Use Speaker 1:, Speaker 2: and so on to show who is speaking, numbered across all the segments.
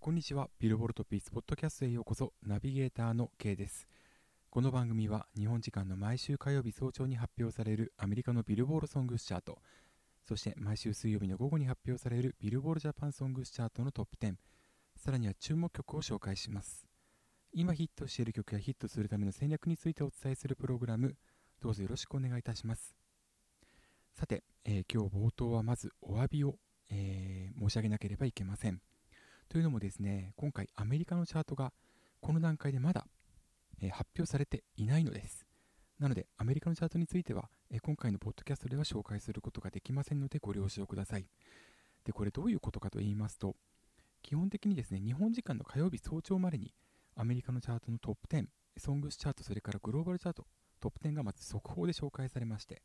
Speaker 1: こんにちは。ビルボルトピースポッドキャストへようこそ。ナビゲーターの K です。この番組は日本時間の毎週火曜日早朝に発表されるアメリカのビルボールソングスチャート、そして毎週水曜日の午後に発表されるビルボールジャパンソングスチャートのトップ10、さらには注目曲を紹介します。今ヒットしている曲やヒットするための戦略についてお伝えするプログラム、どうぞよろしくお願いいたします。さて、えー、今日冒頭はまずお詫びを、えー、申し上げなければいけません。というのもですね、今回アメリカのチャートがこの段階でまだ、え、発表されていないのです。なので、アメリカのチャートについては、え今回のポッドキャストでは紹介することができませんのでご了承ください。で、これどういうことかと言いますと、基本的にですね、日本時間の火曜日早朝までにアメリカのチャートのトップ10、ソングスチャート、それからグローバルチャート、トップ10がまず速報で紹介されまして、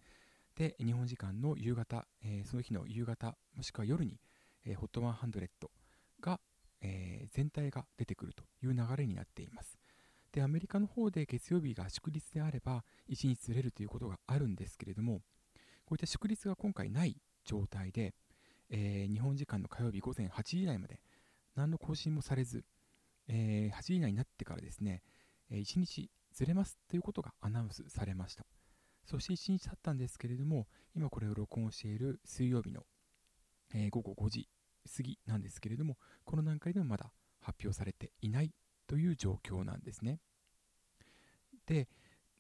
Speaker 1: で、日本時間の夕方、えー、その日の夕方、もしくは夜に、えー、HOT100 えー、全体が出てくるという流れになっています。で、アメリカの方で月曜日が祝日であれば、1日ずれるということがあるんですけれども、こういった祝日が今回ない状態で、えー、日本時間の火曜日午前8時台まで何の更新もされず、えー、8時台になってからですね、え1日ずれますということがアナウンスされました。そして1日経ったんですけれども、今これを録音している水曜日の、え、午後5時過ぎなんですけれども、この段階でもまだ発表されていないという状況なんですね。で、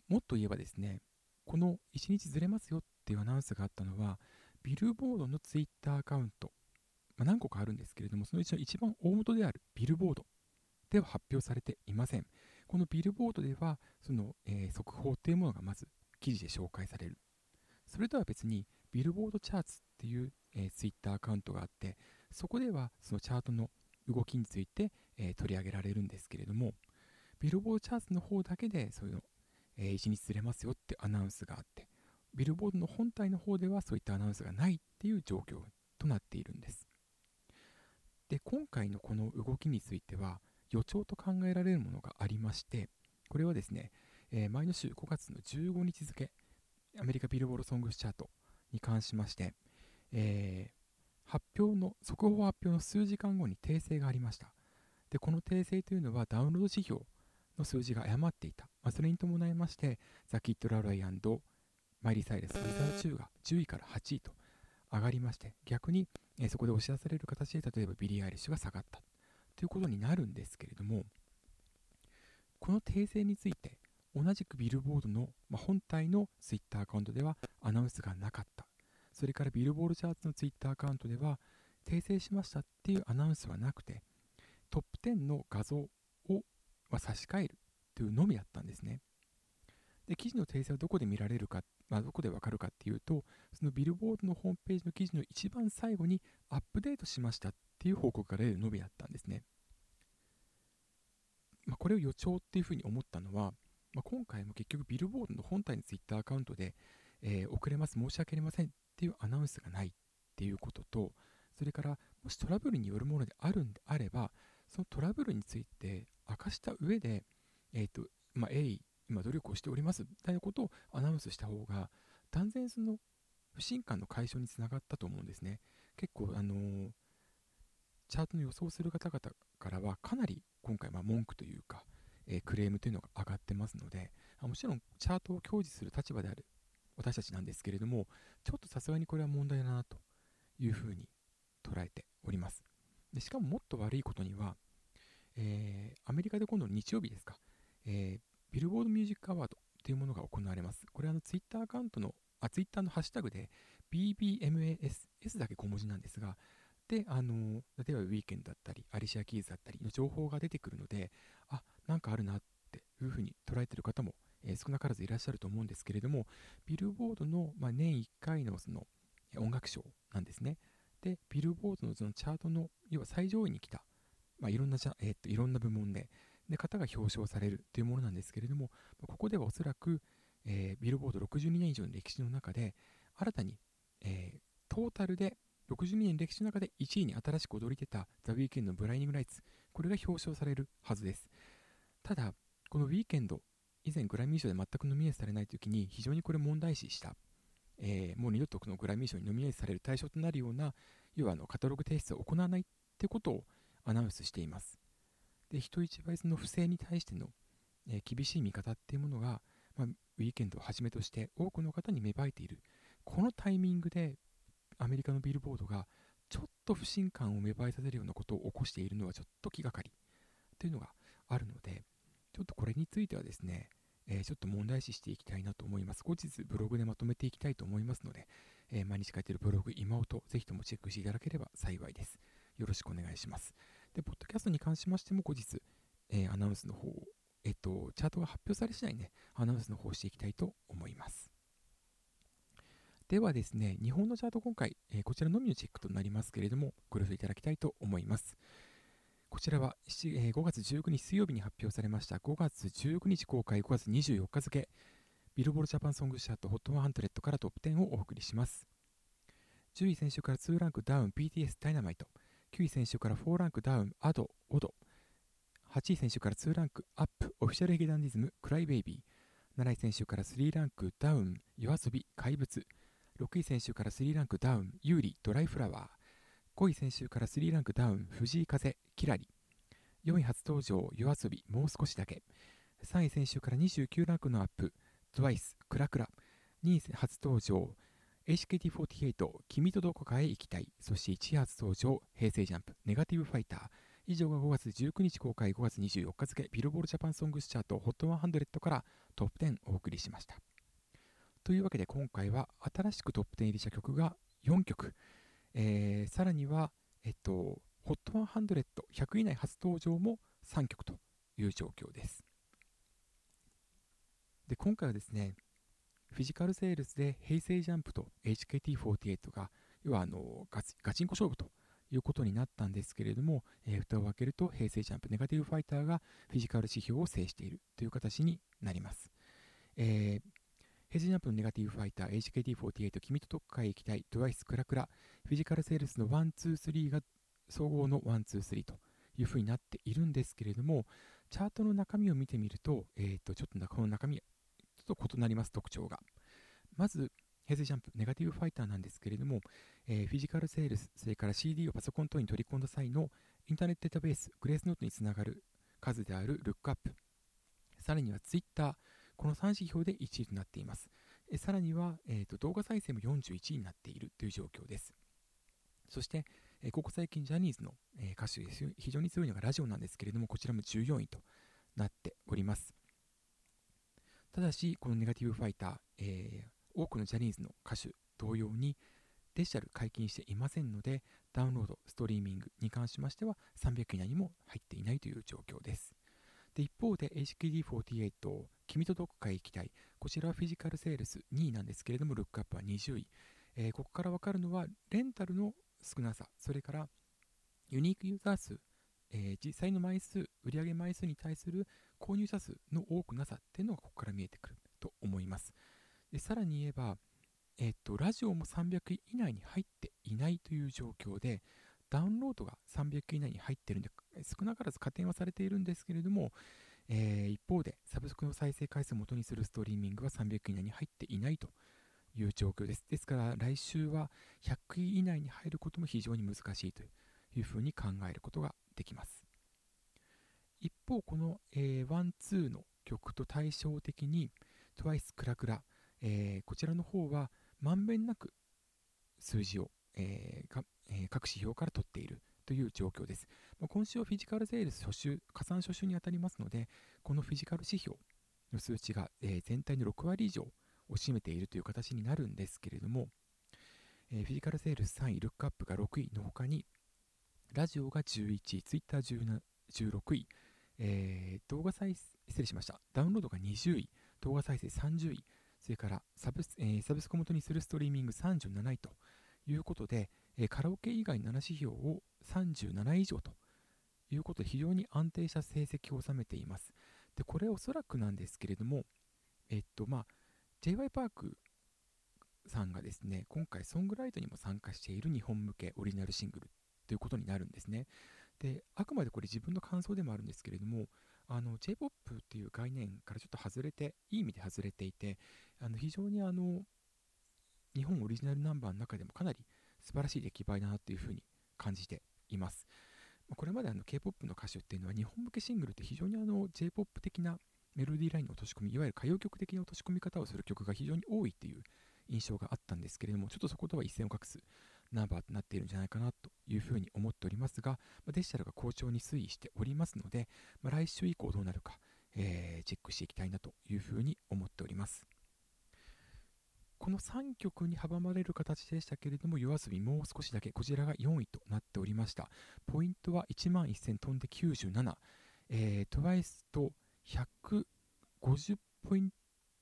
Speaker 1: もっと言えばですね、この1日ずれますよっていうアナウンスがあったのは、ビルボードのツイッターアカウント、まあ、何個かあるんですけれども、そのうちの一番大元であるビルボードでは発表されていません。このビルボードでは、その、えー、速報というものがまず記事で紹介される。それとは別に、ビルボードチャーツっていう、えー、ツイッターアカウントがあって、そこではそのチャートの動きについて、えー、取り上げられるんですけれども、ビルボードチャートの方だけでそういうの、えー、1日ずれますよってアナウンスがあって、ビルボードの本体の方ではそういったアナウンスがないっていう状況となっているんです。で、今回のこの動きについては予兆と考えられるものがありまして、これはですね、えー、前の週5月の15日付、アメリカビルボードソングスチャートに関しまして、えー、発表の、速報発表の数時間後に訂正がありました。で、この訂正というのはダウンロード指標の数字が誤っていた。まあ、それに伴いまして、ザ・キッド・ラロイマイリー・サイレス、ウィザー・チューが10位から8位と上がりまして、逆に、えー、そこで押し出される形で、例えばビリー・アイリッシュが下がったということになるんですけれども、この訂正について、同じくビルボードの、まあ、本体の Twitter アカウントではアナウンスがなかったそれから billboard charts の Twitter アカウントでは、訂正しましたっていうアナウンスはなくて、トップ10の画像を、ま差し替えるというのみだったんですね。で、記事の訂正はどこで見られるか、まあ、どこでわかるかっていうと、そのビルボードのホームページの記事の一番最後にアップデートしましたっていう報告が出るのみだったんですね。まあ、これを予兆っていうふうに思ったのは、まあ、今回も結局ビルボードの本体のツイッターアカウントで、えー、遅れます、申し訳ありませんっていうアナウンスがないっていうことと、それからもしトラブルによるものであるんであれば、そのトラブルについて明かした上で、えっ、ー、と、まあ、鋭意、今努力をしておりますみたいなことをアナウンスした方が、断然その不信感の解消につながったと思うんですね。結構、あのー、チャートの予想する方々からは、かなり今回、ま、文句というか、えー、クレームというのが上がってますので、もちろんチャートを享受する立場である私たちなんですけれども、ちょっとさすがにこれは問題だなというふうに捉えております。でしかももっと悪いことには、えー、アメリカで今度日曜日ですか、えー、ビルボードミュージックアワードというものが行われます。これはのツイッターアカウントの、あ、ツイッターのハッシュタグで BBMAS、S だけ小文字なんですが、で、あの例えばウィーケンドだったり、アリシア・キーズだったりの情報が出てくるので、あ、なんかあるなっていうふうに捉えてる方もえ、少なからずいらっしゃると思うんですけれども、ビルボードの、ま、年1回のその音楽賞なんですね。で、ビルボードのそのチャートの、要は最上位に来た、まあ、いろんな、えー、っといろんな部門で、で方が表彰されるというものなんですけれども、ここではおそらく、えー、ビルボード62年以上の歴史の中で、新たに、えー、トータルで62年歴史の中で1位に新しく踊り出たザ・ウィーケンドのブライニング・ライツ、これが表彰されるはずです。ただ、このウィーケンド以前グラミー賞で全くノミネートされないときに非常にこれ問題視した、えー、もう二度とこのグラミー賞にノミネートされる対象となるような要はあのカタログ提出を行わないってことをアナウンスしています。で、人一倍その不正に対しての、えー、厳しい見方っていうものが、まあ、ウィーケンドをはじめとして多くの方に芽生えている。このタイミングでアメリカのビルボードがちょっと不信感を芽生えさせるようなことを起こしているのはちょっと気がかりというのがあるので、ちょっとこれについてはですね、えー、ちょっと問題視していきたいなと思います。後日ブログでまとめていきたいと思いますので、えー、毎日書いてるブログ今音、ぜひともチェックしていただければ幸いです。よろしくお願いします。で、ポッドキャストに関しましても後日、えー、アナウンスの方を、えっと、チャートが発表され次第ね、アナウンスの方をしていきたいと思います。ではですね、日本のチャート今回、え、こちらのみのチェックとなりますけれども、ご了承いただきたいと思います。こちらは、え、5月19日水曜日に発表されました。5月19日公開5月24日付ビルボールジャパンソングチャート HOT100 からトップ10をお送りします。10位選手から2ランクダウン BTS ダイナマイト。9位選手から4ランクダウンアドオド。8位選手から2ランクアップオフィシャルヒゲダンディズムクライベイビー。7位選手から3ランクダウン夜遊び怪物。6位選手から3ランクダウン有利ドライフラワー。5位選手から3ランクダウン藤井風。キラリ。4位初登場夜遊びもう少しだけ。3位選手から29ランクのアップ。TWICE クラクラ。2位初登場 HKT48 君とどこかへ行きたい。そして1位初登場平成ジャンプネガティブファイター。以上が5月19日公開5月24日付ビルボールジャパンソングスチャート HOT100 からトップ10お送りしました。というわけで今回は新しくトップ10入りした曲が4曲、えー、さらには、えっと、HOT100、100以内初登場も3曲という状況です。で、今回はですね、フィジカルセールスで平成ジャンプと HKT48 が、要はあのガガチンコ勝負ということになったんですけれども、えー、蓋を開けると平成ジャンプネガティブファイターがフィジカル指標を制しているという形になります。えーヘジジャンプのネガティブファイター、HKT48、君とどっかへ行きたい、トゥワイス、クラクラ、フィジカルセールスの1、2、3が総合の1、2、3というふうになっているんですけれども、チャートの中身を見てみると、えー、とちょっとこの中身、ちょっと異なります、特徴が。まず、ヘズジャンプ、ネガティブファイターなんですけれども、えー、フィジカルセールス、それから CD をパソコン等に取り込んだ際のインターネットデータベース、グレースノートにつながる数であるルックアップ、さらには Twitter、この3指標で1位となっています。えさらには、えーと、動画再生も41位になっているという状況です。そして、えここ最近ジャニーズの、え歌手です非常に強いのがラジオなんですけれども、こちらも14位となっております。ただし、このネガティブファイター、えー、多くのジャニーズの歌手同様にデジタル解禁していませんので、ダウンロード、ストリーミングに関しましては300以内にも入っていないという状況です。で一方で HKD48 君とどこかへ行きたいこちらはフィジカルセールス2位なんですけれどもルックアップは20位、えー、ここから分かるのはレンタルの少なさ。それからユニークユーザー数、えー、実際の枚数売上枚数に対する購入者数の多くなさっていうのがここから見えてくると思います。でさらに言えばえっと、ラジオも300位以内に入っていないという状況で、ダウンロードが300以内に入っているんで、少なからず加点はされているんですけれども、えー、一方で、サブスクの再生回数を元にするストリーミングは300以内に入っていないと。いう状況です。ですから、来週は100位以内に入ることも非常に難しいというふうに考えることができます。一方、この、えー、ワン、ツーの曲と対照的に、TWICE クラクラ、えー、こちらの方はまんべんなく数字を、えー、えー、各指標から取っているという状況です。ま、今週はフィジカルセールス初週、加算初週に当たりますので、このフィジカル指標の数値が、え、全体の6割以上を占めているという形になるんですけれども、えー、フィジカルセールス3位、ルックアップが6位の他に、ラジオが11位、ツイッター16位、えー、動画再生、失礼しました。ダウンロードが20位、動画再生30位、それからサブス,、えー、サブスコ元にするストリーミング37位ということで、えカラオケ以外7指標を37以上ということで非常に安定した成績を収めています。で、これおそらくなんですけれども、えっと、まあ、j y パークさんがですね、今回ソングライトにも参加している日本向けオリジナルシングルということになるんですね。で、あくまでこれ自分の感想でもあるんですけれども、あの J-POP っていう概念からちょっと外れて、いい意味で外れていて、あの非常にあの日本オリジナルナンバーの中でもかなり素晴らしい出来栄えだなというふうに感じています。これまであの K-POP の歌手っていうのは日本向けシングルって非常にあの J-POP 的なメロディーラインの落とし込み、いわゆる歌謡曲的な落とし込み方をする曲が非常に多いっていう印象があったんですけれども、ちょっとそことは一線を画すナンバーとなっているんじゃないかなというふうに思っておりますが、まデジタルが好調に推移しておりますので、ま来週以降どうなるか、えー、チェックしていきたいなというふうに思っております。この3曲に阻まれる形でしたけれども、夜遊びもう少しだけ、こちらが4位となっておりました。ポイントは1万1000飛んで97、えー、TWICE と150ポイン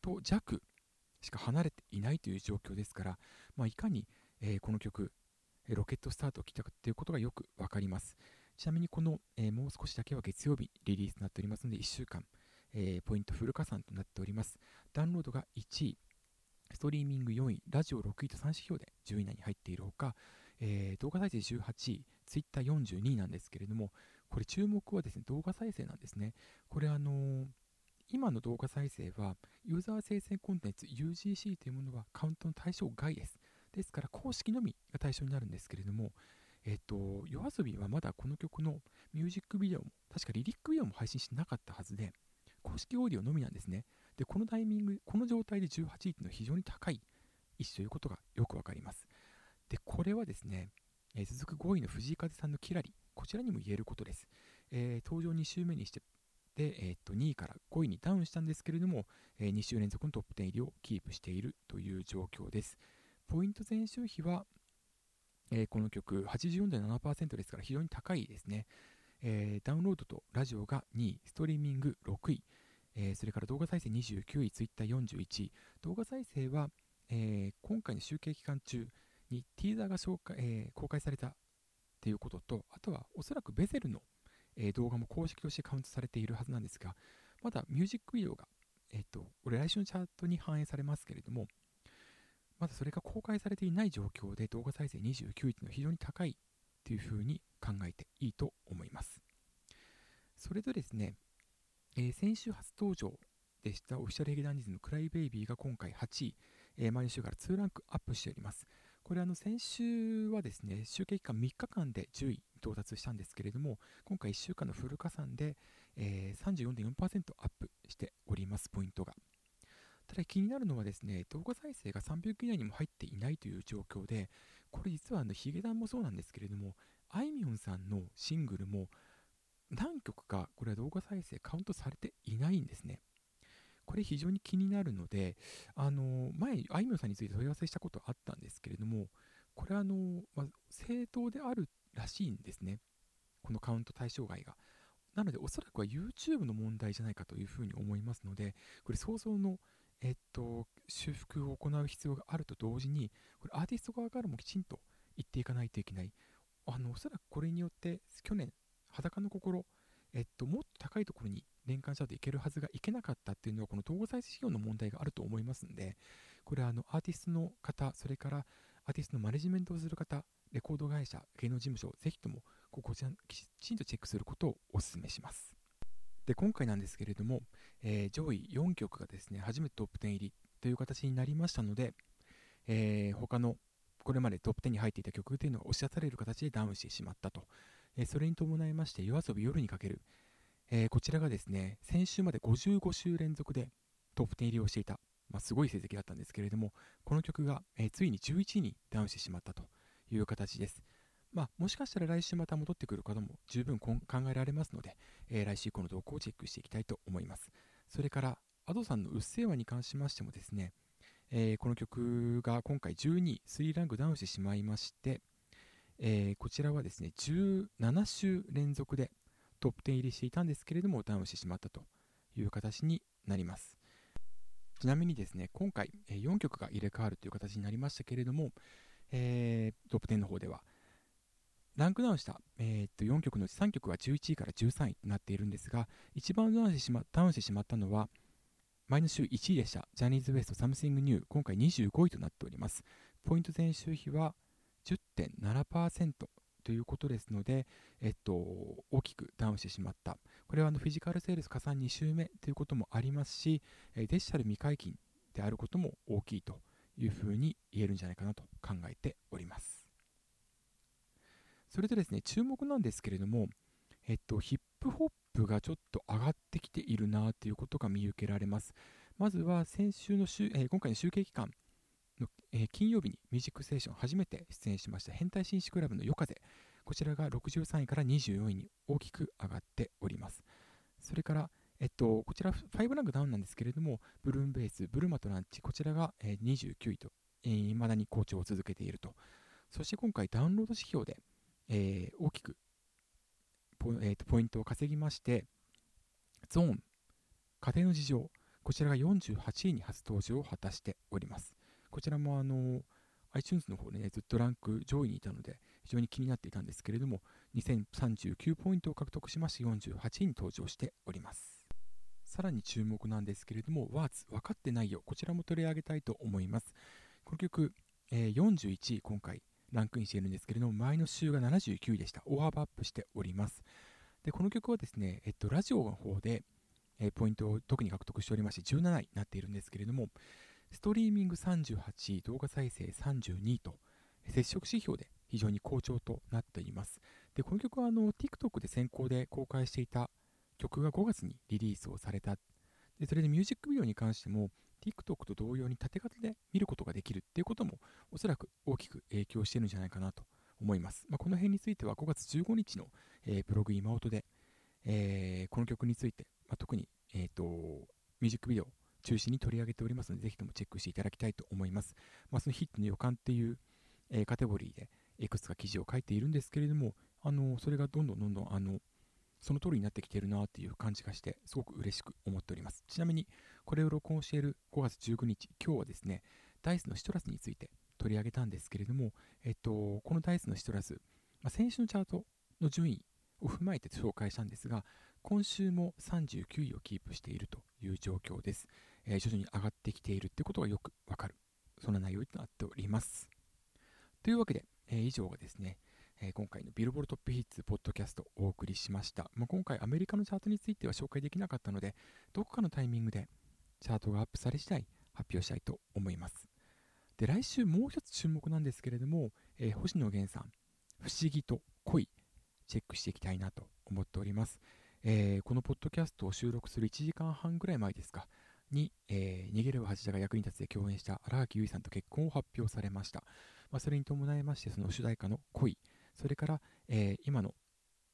Speaker 1: ト弱しか離れていないという状況ですから、まあ、いかに、えー、この曲、ロケットスタートを切ったかということがよくわかります。ちなみにこの、えー、もう少しだけは月曜日リリースとなっておりますので、1週間、えー、ポイントフル加算となっております。ダウンロードが1位、ストリーミング4位、ラジオ6位と3指標で10位以内に入っているほか、えー、動画再生18位、ツイッター42位なんですけれども、これ注目はですね、動画再生なんですね。これあの、今の動画再生は、ユーザー生成コンテンツ UGC というものはカウントの対象外です。ですから、公式のみが対象になるんですけれども、えっ、と、夜遊びはまだこの曲のミュージックビデオも、確かリリックビデオも配信してなかったはずで、公式オーディオのみなんですね。で、このタイミング、この状態で18位というのは非常に高い位置ということがよくわかります。で、これはですね、えー、続く5位の藤井風さんのキラリ、こちらにも言えることです。えー、登場2週目にして、で、えー、っと2位から5位にダウンしたんですけれども、えー、2週連続のトップ10入りをキープしているという状況です。ポイント前週比は、えー、この曲84.7%ですから非常に高いですね、えー、ダウンロードとラジオが2位、ストリーミング6位、えー、それから動画再生29位、ツイッター41位、動画再生は、え今回の集計期間中にティーザーが紹介、え公開されたということと、あとはおそらくベゼルの、え動画も公式としてカウントされているはずなんですが、まだミュージックビデオが、えっ、と、これ来週のチャートに反映されますけれども、まだそれが公開されていない状況で動画再生29位というのは非常に高いというふうに考えていいと思います。それとですね、えー、先週初登場でしたオフィシャルヘゲダンニズムクライベイビーが今回8位、えー、前の週から2ランクアップしております。これあの先週はですね、集計期間3日間で10位到達したんですけれども、今回1週間のフル加算で、えー、34.4%アップしております、ポイントが。ただ気になるのはですね、動画再生が300以内にも入っていないという状況で、これ実はあのヒゲダンもそうなんですけれども、あいみょんさんのシングルも何曲かこれは動画再生カウントされていないんですね。これ非常に気になるので、あの前、あいみょんさんについて問い合わせしたことあったんですけれども、これはあの、まあ、正当であるらしいんですね。このカウント対象外が。なので、おそらくは YouTube の問題じゃないかというふうに思いますので、これ想像のえっと、修復を行う必要があると同時に、これアーティスト側からもきちんと言っていかないといけない。あの、おそらくこれによって、去年、裸の心、えっと、もっと高いところに年間チャートいけるはずがいけなかったっていうのは、この統合再生事業の問題があると思いますんで、これはあのアーティストの方、それからアーティストのマネジメントをする方、レコード会社、芸能事務所、ぜひともここちらきちんとチェックすることをお勧めします。で今回なんですけれども、えー、上位4曲がですね初めてトップ10入りという形になりましたので、えー、他のこれまでトップ10に入っていた曲というのが押し出される形でダウンしてしまったと、え、それに伴いまして夜遊び夜にかける、えー、こちらがですね先週まで55週連続でトップ10入りをしていた、まあ、すごい成績だったんですけれどもこの曲が、えついに11位にダウンしてしまったという形ですまあ、もしかしたら来週また戻ってくる方も十分考えられますので、えー、来週以降の動向をチェックしていきたいと思います。それから、Ado さんのうっせぇわに関しましてもですね、え、この曲が今回12位、3ランクダウンしてしまいまして、えー、こちらはですね、17週連続でトップ10入りしていたんですけれども、ダウンしてしまったという形になります。ちなみにですね、今回、4曲が入れ替わるという形になりましたけれども、えー、トップ10の方では、ランクダウンした、えー、っと4曲のうち3曲は11位から13位となっているんですが、一番ダウンしてしまダウンしてしまったのは、前の週1位でした、ジャニーズ WEST Something New、今回25位となっております。ポイント前週比は10.7%ということですので、えっと、大きくダウンしてしまった。これはあのフィジカルセールス加算2週目ということもありますし、デジタル未解禁であることも大きいというふうに言えるんじゃないかなと考えております。それでですね、注目なんですけれども、えっと、ヒップホップがちょっと上がってきているなということが見受けられます。まずは先週の週、えー、今回の集計期間の、えー、金曜日にミュージックステーション初めて出演しました変態紳士クラブの夜風。こちらが63位から24位に大きく上がっております。それから、えっと、こちら5ランクダウンなんですけれども、ブルーンベース、ブルマとランチ、こちらが、えー、29位と、えー、未だに好調を続けていると。そして今回ダウンロード指標で、えー、大きくポ,、えーと、ポイントを稼ぎまして、ゾーン、家庭の事情、こちらが48位に初登場を果たしております。こちらもあの iTunes の方でね、ずっとランク上位にいたので、非常に気になっていたんですけれども、2039ポイントを獲得しまして48位に登場しております。さらに注目なんですけれども、ワーツ、分かってないよ。こちらも取り上げたいと思います。この曲、えー、41位、今回ランクインしているんですけれども、前の週が79位でした。大幅アップしております。で、この曲はですね、えっと、ラジオの方で、えー、ポイントを特に獲得しておりまして17位になっているんですけれどもストリーミング38位動画再生32位と接触指標で非常に好調となっています。でこの曲はあの TikTok で先行で公開していた曲が5月にリリースをされた。でそれでミュージックビデオに関しても TikTok と同様に縦型で見ることができるっていうこともおそらく大きく影響してるんじゃないかなと思います、まあ、この辺については5月15日の、えー、ブログ今音で、えー、この曲についてまあ、特に、えーと、ミュージックビデオ中心に取り上げておりますので、ぜひともチェックしていただきたいと思います。まあ、そのヒットの予感っていう、え、カテゴリーでいくつか記事を書いているんですけれども、あのそれがどんどんどんどんあのその通りになってきているなっていう感じがして、すごく嬉しく思っております。ちなみに、これを録音している5月19日、今日はですね、ダイスのシトラスについて取り上げたんですけれども、えっと、このダイスのシトラス、まあ、先週のチャートの順位を踏まえて紹介したんですが、今週も39位をキープしているという状況です。えー、徐々に上がってきているということがよくわかる、そんな内容となっております。というわけで、えー、以上がですね、え、今回のビルボルトップヒッツポッドキャストをお送りしました。まあ、今回アメリカのチャートについては紹介できなかったので、どこかのタイミングでチャートがアップされ次第発表したいと思います。で、来週もう一つ注目なんですけれども、えー、星野源さん、不思議と恋、チェックしていきたいなと思っております。えー、このポッドキャストを収録する1時間半ぐらい前ですか、に、えー、逃げれば恥が役に立つで共演した荒垣結衣さんと結婚を発表されました。まあ、それに伴いまして、その主題歌の恋、それから、えー、今の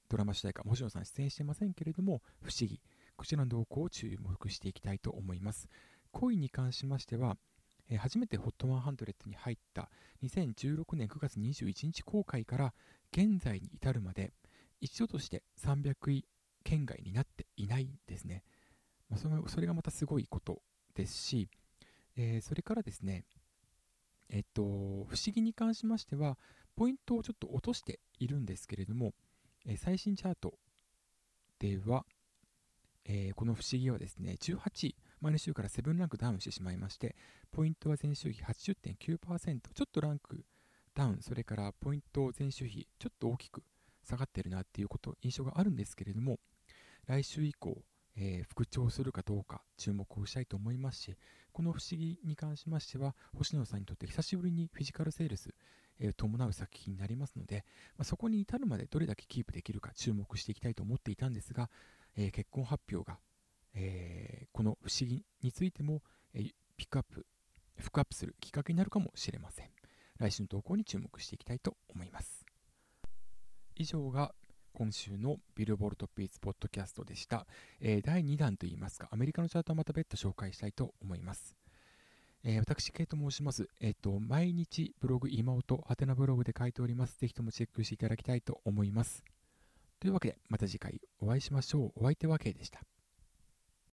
Speaker 1: ドラマ主題歌、星野さん出演していませんけれども、不思議、こちらの動向を注目していきたいと思います。恋に関しましては、えー、初めて HOT100 に入った2016年9月21日公開から現在に至るまで一度として300位県外になっていないんですね。まあ、そのそれがまたすごいことですし、えー、それからですね、えっと、不思議に関しましては、ポイントをちょっと落としているんですけれども、えー、最新チャートでは、えー、この不思議はですね、18位、前の週から7ランクダウンしてしまいまして、ポイントは前週比80.9%、ちょっとランクダウン、それからポイント前週比、ちょっと大きく下がってるなっていうこと、印象があるんですけれども、来週以降、えー、復調するかどうか注目をしたいと思いますし、この不思議に関しましては、星野さんにとって久しぶりにフィジカルセールス、えー、伴う作品になりますので、まあ、そこに至るまでどれだけキープできるか注目していきたいと思っていたんですが、えー、結婚発表が、えこの不思議についても、えピックアップ、フックアップするきっかけになるかもしれません。来週の投稿に注目していきたいと思います。以上が今週のビルボールトピースポッドキャストでした。えー、第2弾といいますか、アメリカのチャートはまた別途紹介したいと思います。えー、私、ケイと申します。えっ、ー、と、毎日ブログ、今音、ハテナブログで書いております。ぜひともチェックしていただきたいと思います。というわけで、また次回お会いしましょう。お相手はケイでした。